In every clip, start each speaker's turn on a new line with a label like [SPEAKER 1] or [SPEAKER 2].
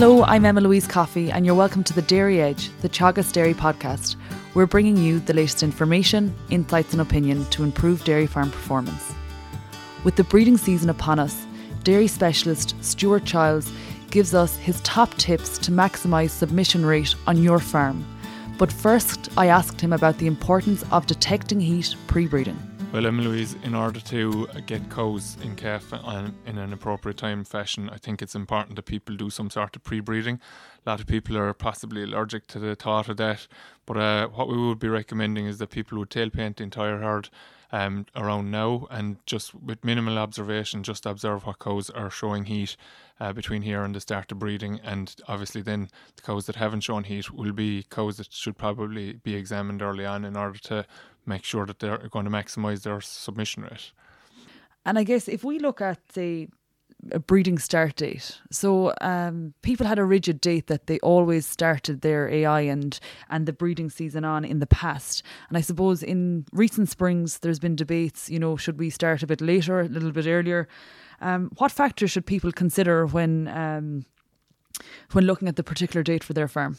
[SPEAKER 1] Hello, I'm Emma Louise Coffey, and you're welcome to the Dairy Edge, the Teagasc Dairy podcast. We're bringing you the latest information, insights, and opinion to improve dairy farm performance. With the breeding season upon us, dairy specialist Stuart Childs gives us his top tips to maximise submission rate on your farm. But first, I asked him about the importance of detecting heat pre breeding.
[SPEAKER 2] Well, Emma Louise, in order to get cows in calf in an appropriate time fashion, I think it's important that people do some sort of pre-breeding. A lot of people are possibly allergic to the thought of that, but uh, what we would be recommending is that people would tail paint the entire herd um, around now and just with minimal observation, just observe what cows are showing heat uh, between here and the start of breeding. And obviously, then the cows that haven't shown heat will be cows that should probably be examined early on in order to make sure that they're going to maximise their submission rate.
[SPEAKER 1] And I guess if we look at the a breeding start date. So um, people had a rigid date that they always started their AI and and the breeding season on in the past. And I suppose in recent springs, there's been debates. You know, should we start a bit later, a little bit earlier? Um, what factors should people consider when um, when looking at the particular date for their farm?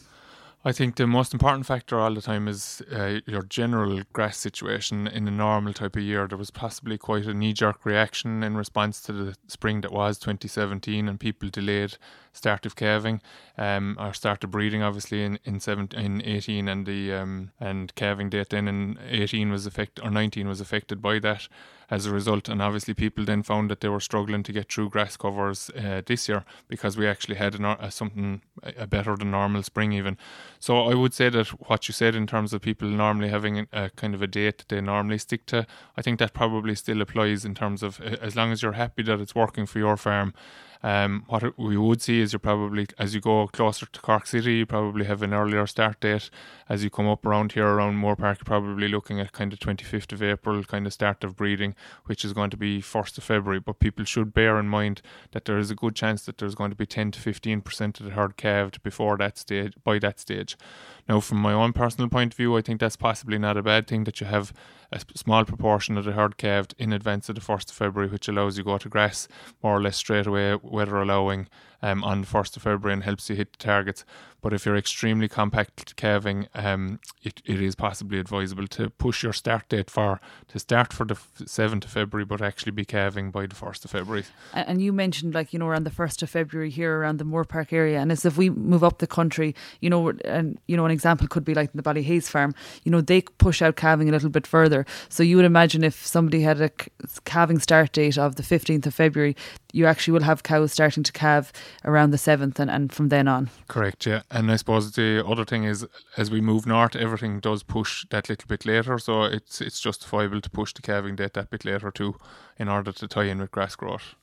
[SPEAKER 2] I think the most important factor all the time is uh, your general grass situation in a normal type of year. There was possibly quite a knee jerk reaction in response to the spring that was 2017, and people delayed start of calving um, or start of breeding, obviously in in, 17, in 18, and the um, and calving date then in 18 was affected or 19 was affected by that as a result. And obviously, people then found that they were struggling to get through grass covers uh, this year because we actually had a, a, something a better than normal spring even. So I would say that what you said in terms of people normally having a, kind of a date that they normally stick to, I think that probably still applies in terms of as long as you're happy that it's working for your farm um, what we would see is you probably, as you go closer to Cork City, you probably have an earlier start date. As you come up around here, around Moorepark, you're probably looking at kind of 25th of April, kind of start of breeding, which is going to be 1st of February. But people should bear in mind that there is a good chance that there's going to be 10 to 15% of the herd calved before that stage, by that stage. Now, from my own personal point of view, I think that's possibly not a bad thing that you have a small proportion of the herd calved in advance of the 1st of February, which allows you go to grass more or less straight away, weather allowing, um, on the 1st of February and helps you hit the targets. But if you're extremely compact calving, um, it, it is possibly advisable to push your start date for to start for the 7th of February, but actually be calving by the 1st of February.
[SPEAKER 1] And you mentioned, like, you know, around the 1st of February here around the Moorepark area. And as if we move up the country, you know, and, you know, an example could be like in the Ballyhaise farm, you know, they push out calving a little bit further. So you would imagine if somebody had a calving start date of the 15th of February, you actually will have cows starting to calve around the 7th and, and from then on.
[SPEAKER 2] Correct, yeah. And I suppose the other thing is as we move north, everything does push that little bit later. So it's it's justifiable to push the calving date that bit later too in order to tie in with grass growth.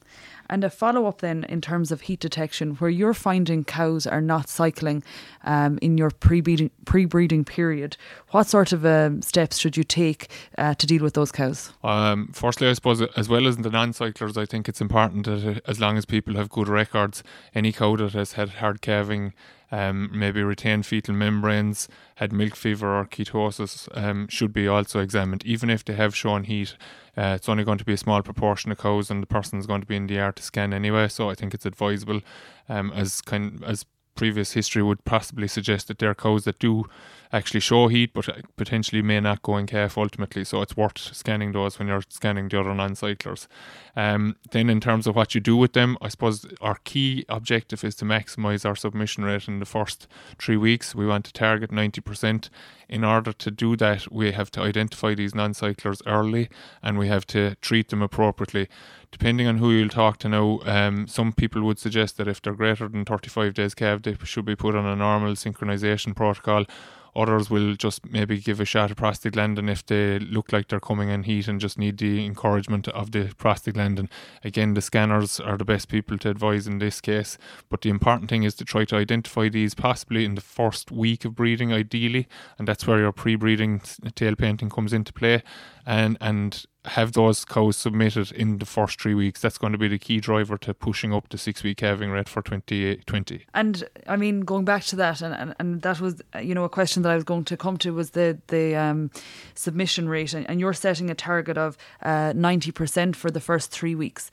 [SPEAKER 1] And a follow up then in terms of heat detection, where you're finding cows are not cycling um, in your pre breeding period, what sort of um, steps should you take uh, to deal with those cows?
[SPEAKER 2] Um, firstly, I suppose as well as the non cyclers, I think it's important that uh, as long as people have good records, any cow that has had hard calving um, maybe retained fetal membranes, had milk fever or ketosis, um, should be also examined, even if they have shown heat. Uh, it's only going to be a small proportion of cows, and the person is going to be in the air to scan anyway. So I think it's advisable, um, as kind as previous history would possibly suggest that there are cows that do actually show heat, but potentially may not go in calf ultimately. So it's worth scanning those when you're scanning the other non cyclers. Um, then, in terms of what you do with them, I suppose our key objective is to maximize our submission rate in the first three weeks. We want to target 90%. In order to do that, we have to identify these non cyclers early and we have to treat them appropriately. Depending on who you'll talk to now, um, some people would suggest that if they're greater than 35 days calved, they should be put on a normal synchronization protocol Others will just maybe give a shot of prostaglandin if they look like they're coming in heat and just need the encouragement of the prostaglandin. Again, the scanners are the best people to advise in this case, but the important thing is to try to identify these possibly in the first week of breeding, ideally, and that's where your pre breeding tail painting comes into play. And, and have those cows submitted in the first three weeks. That's going to be the key driver to pushing up the six week calving rate for 2020.
[SPEAKER 1] And I mean, going back to that, and, and, and that was, you know, a question that I was going to come to was the, the um, submission rate. And, and, you're setting a target of uh, 90% for the first three weeks.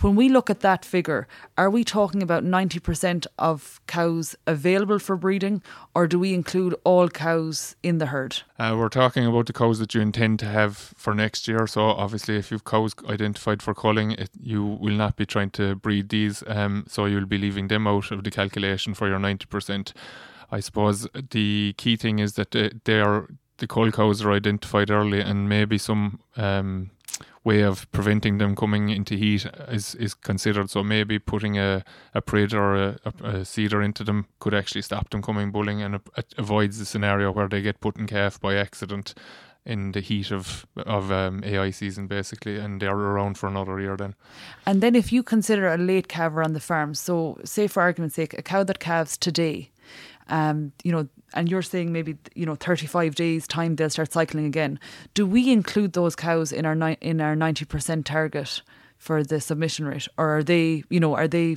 [SPEAKER 1] When we look at that figure, are we talking about 90% of cows available for breeding, or do we include all cows in the herd?
[SPEAKER 2] Uh, we're talking about the cows that you intend to have for next year. So obviously, if you've cows identified for culling, it, you will not be trying to breed these. Um, so you'll be leaving them out of the calculation for your ninety percent. I suppose the key thing is that they, they are the cull cows are identified early, and maybe some um, way of preventing them coming into heat is, is considered. So maybe putting a, a predator or a, a, a CIDR into them could actually stop them coming bulling and it avoids the scenario where they get put in calf by accident in the heat of of um, AI season, basically, and they're around for another year then.
[SPEAKER 1] And then, if you consider a late calver on the farm, so say for argument's sake, a cow that calves today, um, you know, and you're saying maybe you know 35 days time they'll start cycling again. Do we include those cows in our ni- in our 90% target for the submission rate, or are they, you know, are they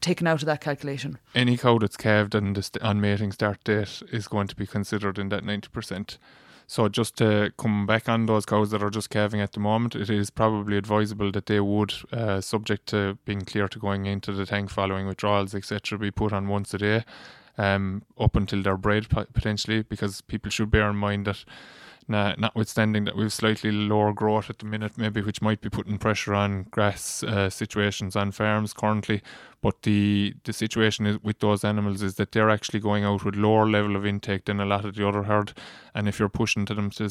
[SPEAKER 1] taken out of that calculation?
[SPEAKER 2] Any cow that's calved on the st- on mating start date is going to be considered in that 90%. So just to come back on those cows that are just calving at the moment, it is probably advisable that they would, uh, subject to being clear to going into the tank following withdrawals, etc., be put on once a day, um, up until they're bred potentially, because people should bear in mind that now, notwithstanding that we've slightly lower growth at the minute, maybe which might be putting pressure on grass uh, situations on farms currently. But the the situation is with those animals is that they're actually going out with lower level of intake than a lot of the other herd. And if you're pushing to them to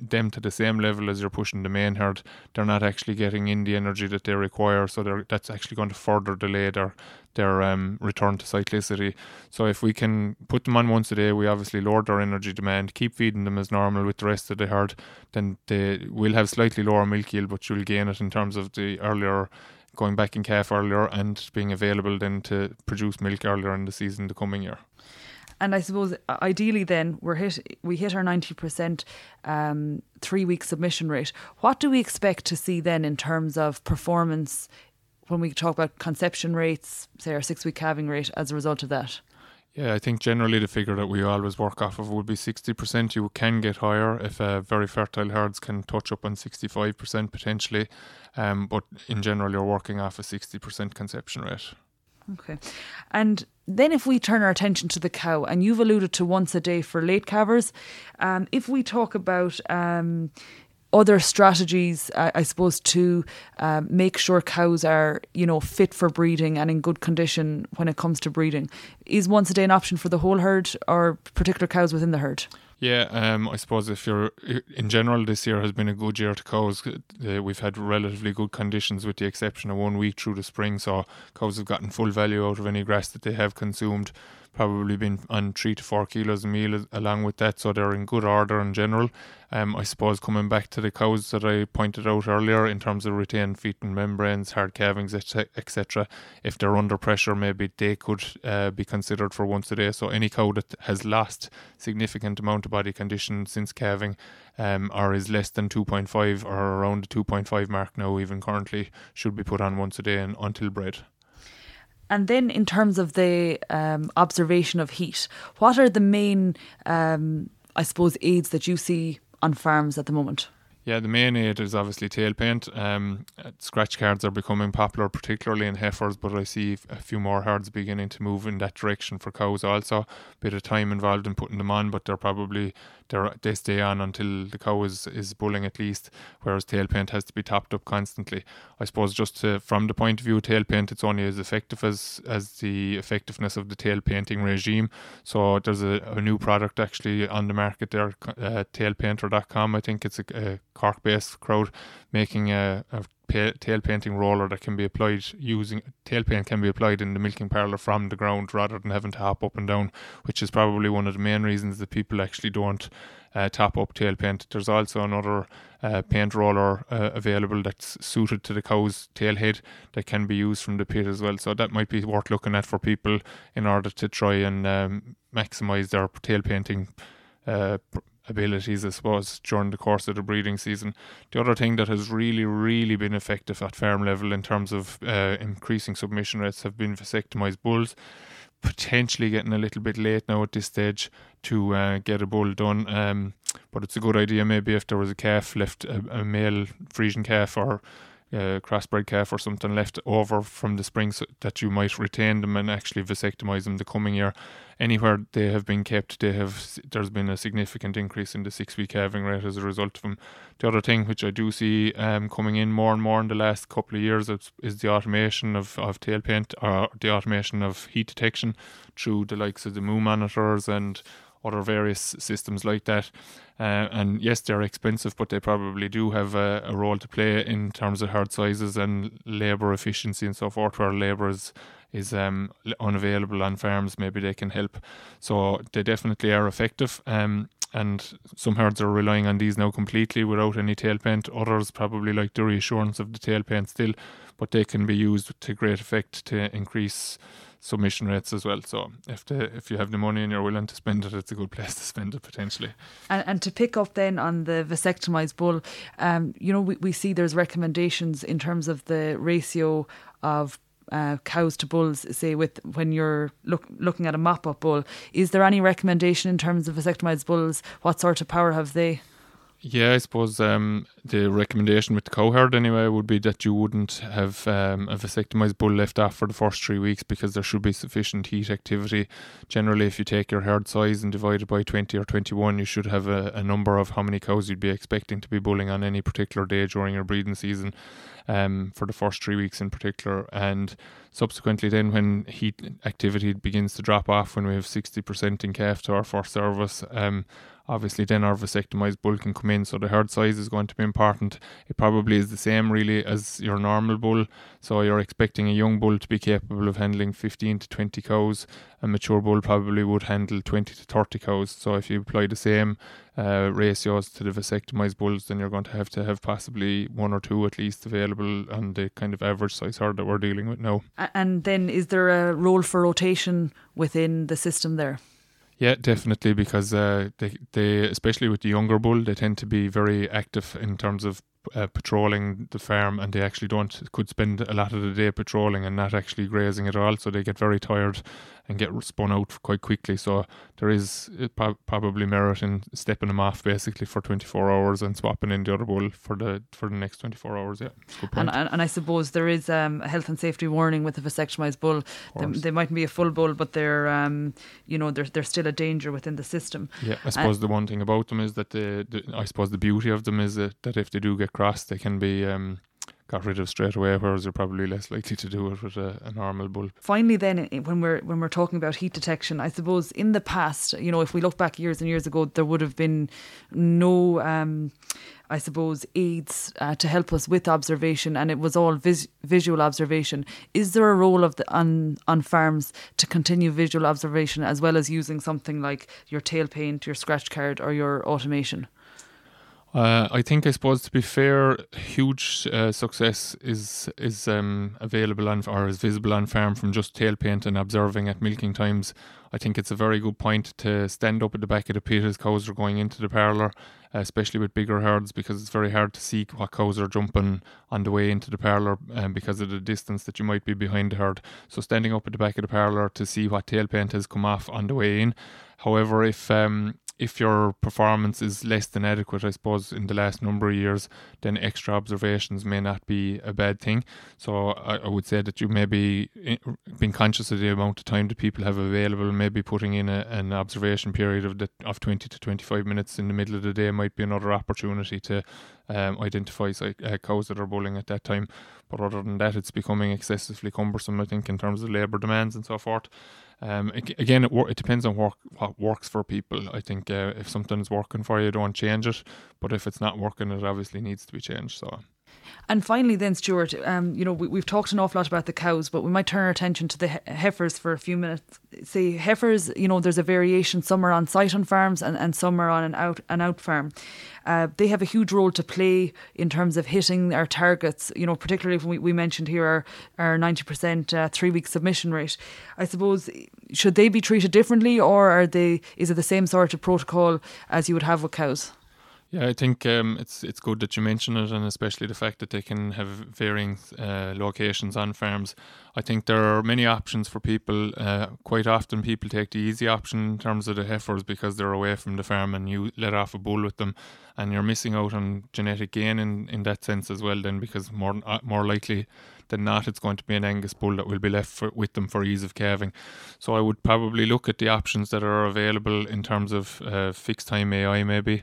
[SPEAKER 2] them to the same level as you're pushing the main herd, they're not actually getting in the energy that they require. So that's actually going to further delay their their um, return to cyclicity. So if we can put them on once a day, we obviously lower their energy demand, keep feeding them as normal with the rest of the herd, then they will have slightly lower milk yield, but you'll gain it in terms of the earlier going back in calf earlier and being available then to produce milk earlier in the season the coming year.
[SPEAKER 1] And I suppose ideally then we're hit we hit our ninety percent um, three week submission rate. What do we expect to see then in terms of performance when we talk about conception rates, say our six week calving rate as a result of that?
[SPEAKER 2] Yeah, I think generally the figure that we always work off of would be 60%. You can get higher if uh, very fertile herds can touch up on 65% potentially. Um, but in general, you're working off a 60% conception rate.
[SPEAKER 1] Okay. And then if we turn our attention to the cow, and you've alluded to once a day for late calvers, um, if we talk about um, other strategies, uh, I suppose, to um, make sure cows are, you know, fit for breeding and in good condition when it comes to breeding. Is once a day an option for the whole herd or particular cows within the herd?
[SPEAKER 2] Yeah, um, I suppose if you're in general, this year has been a good year to cows. Uh, we've had relatively good conditions, with the exception of one week through the spring. So cows have gotten full value out of any grass that they have consumed probably been on three to four kilos a meal along with that, so they're in good order in general. Um, I suppose coming back to the cows that I pointed out earlier in terms of retained fetal membranes, hard calvings, etc. If they're under pressure, maybe they could uh, be considered for once a day. So any cow that has lost significant amount of body condition since calving, um, or is less than 2.5 or around the 2.5 mark now, even currently, should be put on once a day and until bred.
[SPEAKER 1] And then, in terms of the um, observation of heat, what are the main, um, I suppose, aids that you see on farms at the moment?
[SPEAKER 2] Yeah, the main aid is obviously tail paint. Um, scratch cards are becoming popular, particularly in heifers, but I see a few more herds beginning to move in that direction for cows also. Bit of time involved in putting them on, but they're probably they're, they stay on until the cow is, is bulling at least, whereas tail paint has to be topped up constantly. I suppose just to, from the point of view of tail paint, it's only as effective as, as the effectiveness of the tail painting regime. So there's a, a new product actually on the market there, uh, tailpainter.com. I think it's a, a Cork based crowd making a, a tail painting roller that can be applied using tail paint can be applied in the milking parlour from the ground rather than having to hop up and down, which is probably one of the main reasons that people actually don't uh, top up tail paint. There's also another uh, paint roller uh, available that's suited to the cow's tail head that can be used from the pit as well. So that might be worth looking at for people in order to try and um, maximize their tail painting uh, abilities, I suppose, during the course of the breeding season. The other thing that has really, really been effective at farm level in terms of uh, increasing submission rates have been vasectomized bulls. Potentially getting a little bit late now at this stage to uh, get a bull done, um, but it's a good idea maybe if there was a calf left, a, a male Friesian calf or uh, crossbred calf or something left over from the spring so that you might retain them and actually vasectomize them the coming year. Anywhere they have been kept, they have there's been a significant increase in the six week calving rate as a result of them. The other thing which I do see um, coming in more and more in the last couple of years is, is the automation of, of tail paint or the automation of heat detection through the likes of the MooMonitors and other various systems like that. Uh, and yes, they're expensive, but they probably do have a, a, role to play in terms of herd sizes and labour efficiency and so forth, where labour is, is um, unavailable on farms. Maybe they can help. So they definitely are effective. Um, and some herds are relying on these now completely without any tail paint. Others probably like the reassurance of the tail paint still, but they can be used to great effect to increase submission rates as well. So if the if you have the money and you're willing to spend it, it's a good place to spend it potentially.
[SPEAKER 1] And, and to pick up then on the vasectomized bull, um, you know, we, we see there's recommendations in terms of the ratio of uh, cows to bulls, say with when you're look, looking at a mop up bull, is there any recommendation in terms of vasectomized bulls? What sort of power have they?
[SPEAKER 2] Yeah, I suppose um, the recommendation with the cow herd anyway would be that you wouldn't have um, a vasectomized bull left off for the first three weeks because there should be sufficient heat activity. Generally, if you take your herd size and divide it by 20 or 21, you should have a, a number of how many cows you'd be expecting to be bulling on any particular day during your breeding season um, for the first three weeks in particular. And subsequently, then when heat activity begins to drop off, when we have 60% in calf to our first service, um, obviously then our vasectomized bull can come in. So the herd size is going to be important. It probably is the same really as your normal bull. So you're expecting a young bull to be capable of handling 15 to 20 cows. A mature bull probably would handle 20 to 30 cows. So if you apply the same uh, ratios to the vasectomized bulls, then you're going to have to have possibly one or two at least available on the kind of average size herd that we're dealing with now.
[SPEAKER 1] And then is there a role for rotation within the system there?
[SPEAKER 2] Yeah, definitely, because uh, they, they, especially with the younger bull, they tend to be very active in terms of uh, patrolling the farm, and they actually don't could spend a lot of the day patrolling and not actually grazing at all. So they get very tired and get spun out quite quickly. So there is uh, probably merit in stepping them off basically for 24 hours and swapping in the other bull for the for the next 24 hours. Yeah,
[SPEAKER 1] and, and, and I suppose there is um, a health and safety warning with a vasectomized bull. They, they, mightn't be a full bull, but they're um, you know they're they're still a danger within the system.
[SPEAKER 2] Yeah, I suppose uh, the one thing about them is that the, the I suppose the beauty of them is that, that if they do get crossed, they can be um, got rid of straight away, whereas you're probably less likely to do it with a, a, normal bull.
[SPEAKER 1] Finally, then, when we're when we're talking about heat detection, I suppose in the past, you know, if we look back years and years ago, there would have been no. Um, I suppose aids uh, to help us with observation, and it was all vis- visual observation. Is there a role of the on on farms to continue visual observation as well as using something like your tail paint, your scratch card, or your automation?
[SPEAKER 2] Uh, I think, I suppose, to be fair, huge uh, success is is um, available on or is visible on farm from just tail paint and observing at milking times. I think it's a very good point to stand up at the back of the pit as cows are going into the parlour, especially with bigger herds, because it's very hard to see what cows are jumping on the way into the parlour um, because of the distance that you might be behind the herd. So standing up at the back of the parlour to see what tail paint has come off on the way in. However, if um, if your performance is less than adequate, I suppose, in the last number of years, then extra observations may not be a bad thing. So I, I would say that you may be eh, being conscious of the amount of time that people have available, maybe putting in a, an observation period of the, of 20 to 25 minutes in the middle of the day might be another opportunity to um, identify uh, cows that are bulling at that time. But other than that, it's becoming excessively cumbersome, I think, in terms of labour demands and so forth. Um, again, it, it depends on work, what works for people. I think uh, if something's working for you, don't change it. But if it's not working, it obviously needs to be changed. So.
[SPEAKER 1] And finally, then, Stuart, um, you know, we, have talked an awful lot about the cows, but we might turn our attention to the heifers for a few minutes. Say, heifers, you know, there's a variation. Some are on site on farms and, and some are on an out, an out farm. Uh, they have a huge role to play in terms of hitting our targets, you know, particularly when we, we mentioned here our, our 90% uh, three week submission rate. I suppose, should they be treated differently or are they, is it the same sort of protocol as you would have with cows?
[SPEAKER 2] Yeah, I think um, it's it's good that you mention it, and especially the fact that they can have varying uh, locations on farms. I think there are many options for people. Uh, quite often, people take the easy option in terms of the heifers because they're away from the farm, and you let off a bull with them, and you're missing out on genetic gain in, in that sense as well. Then, because more uh, more likely than not, it's going to be an Angus bull that will be left for, with them for ease of calving. So I would probably look at the options that are available in terms of uh, fixed time AI, maybe.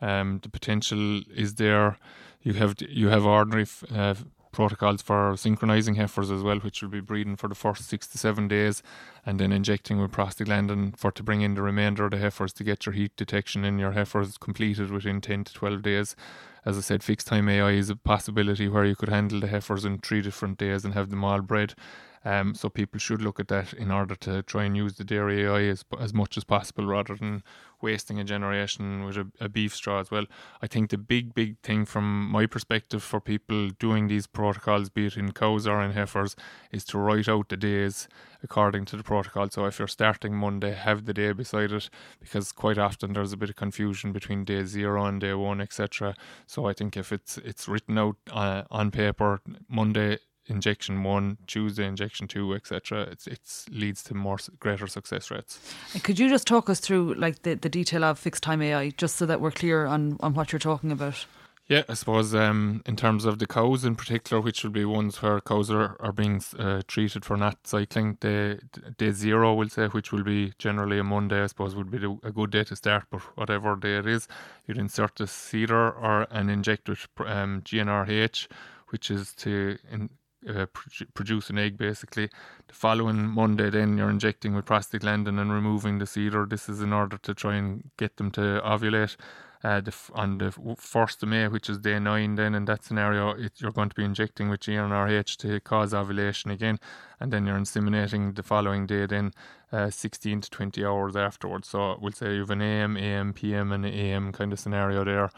[SPEAKER 2] Um, the potential is there. You have you have ordinary uh, protocols for synchronizing heifers as well, which will be breeding for the first six to seven days, and then injecting with prostaglandin for to bring in the remainder of the heifers to get your heat detection in your heifers completed within ten to twelve days. As I said, fixed time AI is a possibility where you could handle the heifers in three different days and have them all bred. Um, so people should look at that in order to try and use the dairy AI as, as much as possible rather than wasting a generation with a, a, beef straw as well. I think the big, big thing from my perspective for people doing these protocols, be it in cows or in heifers, is to write out the days according to the protocol. So if you're starting Monday, have the day beside it because quite often there's a bit of confusion between day zero and day one, etc. So I think if it's it's written out uh, on paper Monday injection one, Tuesday injection two, etc. It's it's leads to more greater success rates.
[SPEAKER 1] And could you just talk us through like the, the detail of fixed time AI, just so that we're clear on on what you're talking about?
[SPEAKER 2] Yeah, I suppose um, in terms of the cows in particular, which will be ones where cows are, are being uh, treated for not cycling, day, day zero, we'll say, which will be generally a Monday, I suppose, would be a good day to start, but whatever day it is, you'd insert the CIDR or an inject with um, GnRH, which is to in, uh, produce an egg basically. The following Monday, then you're injecting with prostaglandin and removing the CIDR. This is in order to try and get them to ovulate. Uh, the, on the first of May, which is day nine, then in that scenario, it, you're going to be injecting with GnRH to cause ovulation again, and then you're inseminating the following day, then uh, 16 to 20 hours afterwards. So we'll say you have an AM, AM, PM, and AM kind of scenario there.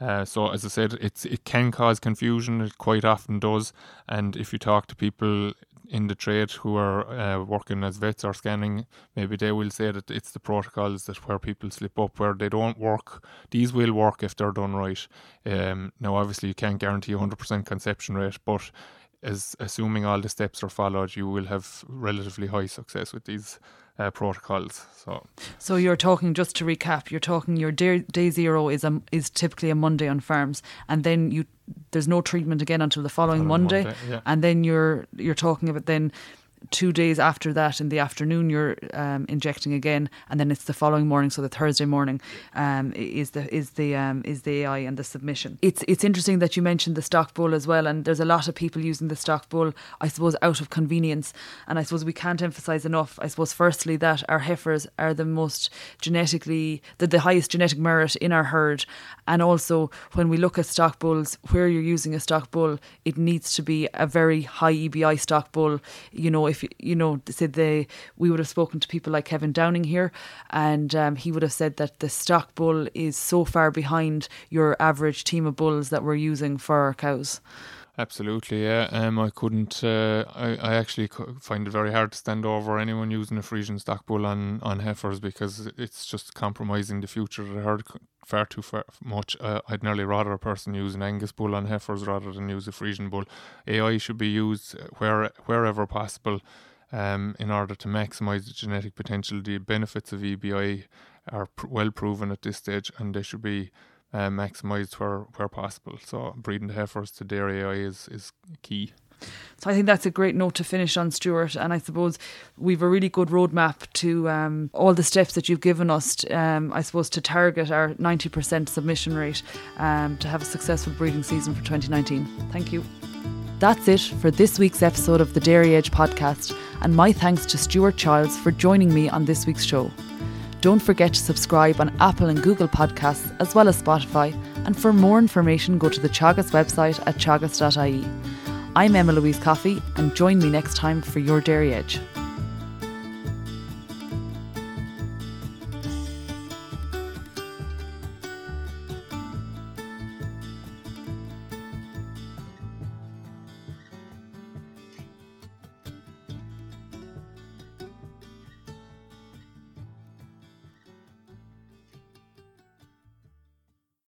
[SPEAKER 2] Uh, so as I said, it's it can cause confusion. It quite often does. And if you talk to people in the trade who are uh, working as vets or scanning, maybe they will say that it's the protocols that where people slip up, where they don't work. These will work if they're done right. Um, now, obviously, you can't guarantee 100% conception rate, but as assuming all the steps are followed, you will have relatively high success with these uh, protocols. So,
[SPEAKER 1] so you're talking just to recap. You're talking your day, day zero is a, is typically a Monday on farms, and then you there's no treatment again until the following, following Monday, Monday yeah. and then you're you're talking about then two days after that in the afternoon you're um, injecting again and then it's the following morning so the Thursday morning um, is the is the um, is the AI and the submission. It's it's interesting that you mentioned the stock bull as well and there's a lot of people using the stock bull I suppose out of convenience. And I suppose we can't emphasize enough I suppose firstly that our heifers are the most genetically the, the highest genetic merit in our herd. And also when we look at stock bulls where you're using a stock bull it needs to be a very high EBI stock bull you know if you know said they we would have spoken to people like Kevin Downing here, and um, he would have said that the stock bull is so far behind your average team of bulls that we're using for our cows.
[SPEAKER 2] Absolutely, yeah. Um, I couldn't. Uh, I, I actually find it very hard to stand over anyone using a Friesian stock bull on, on heifers because it's just compromising the future of the herd far too far much. Uh, I'd nearly rather a person use an Angus bull on heifers rather than use a Friesian bull. AI should be used where wherever possible. Um, in order to maximise the genetic potential, the benefits of EBI are pr- well proven at this stage, and they should be uh, maximised where where possible. So breeding the heifers to dairy AI is is key.
[SPEAKER 1] So I think that's a great note to finish on, Stuart. And I suppose we've a really good roadmap to um, all the steps that you've given us. Um, I suppose to target our 90% submission rate um, to have a successful breeding season for 2019. Thank you. That's it for this week's episode of the Dairy Edge podcast, and my thanks to Stuart Childs for joining me on this week's show. Don't forget to subscribe on Apple and Google Podcasts, as well as Spotify, And for more information, go to the Teagasc website at teagasc.ie. I'm Emma Louise Coffey, and join me next time for your Dairy Edge.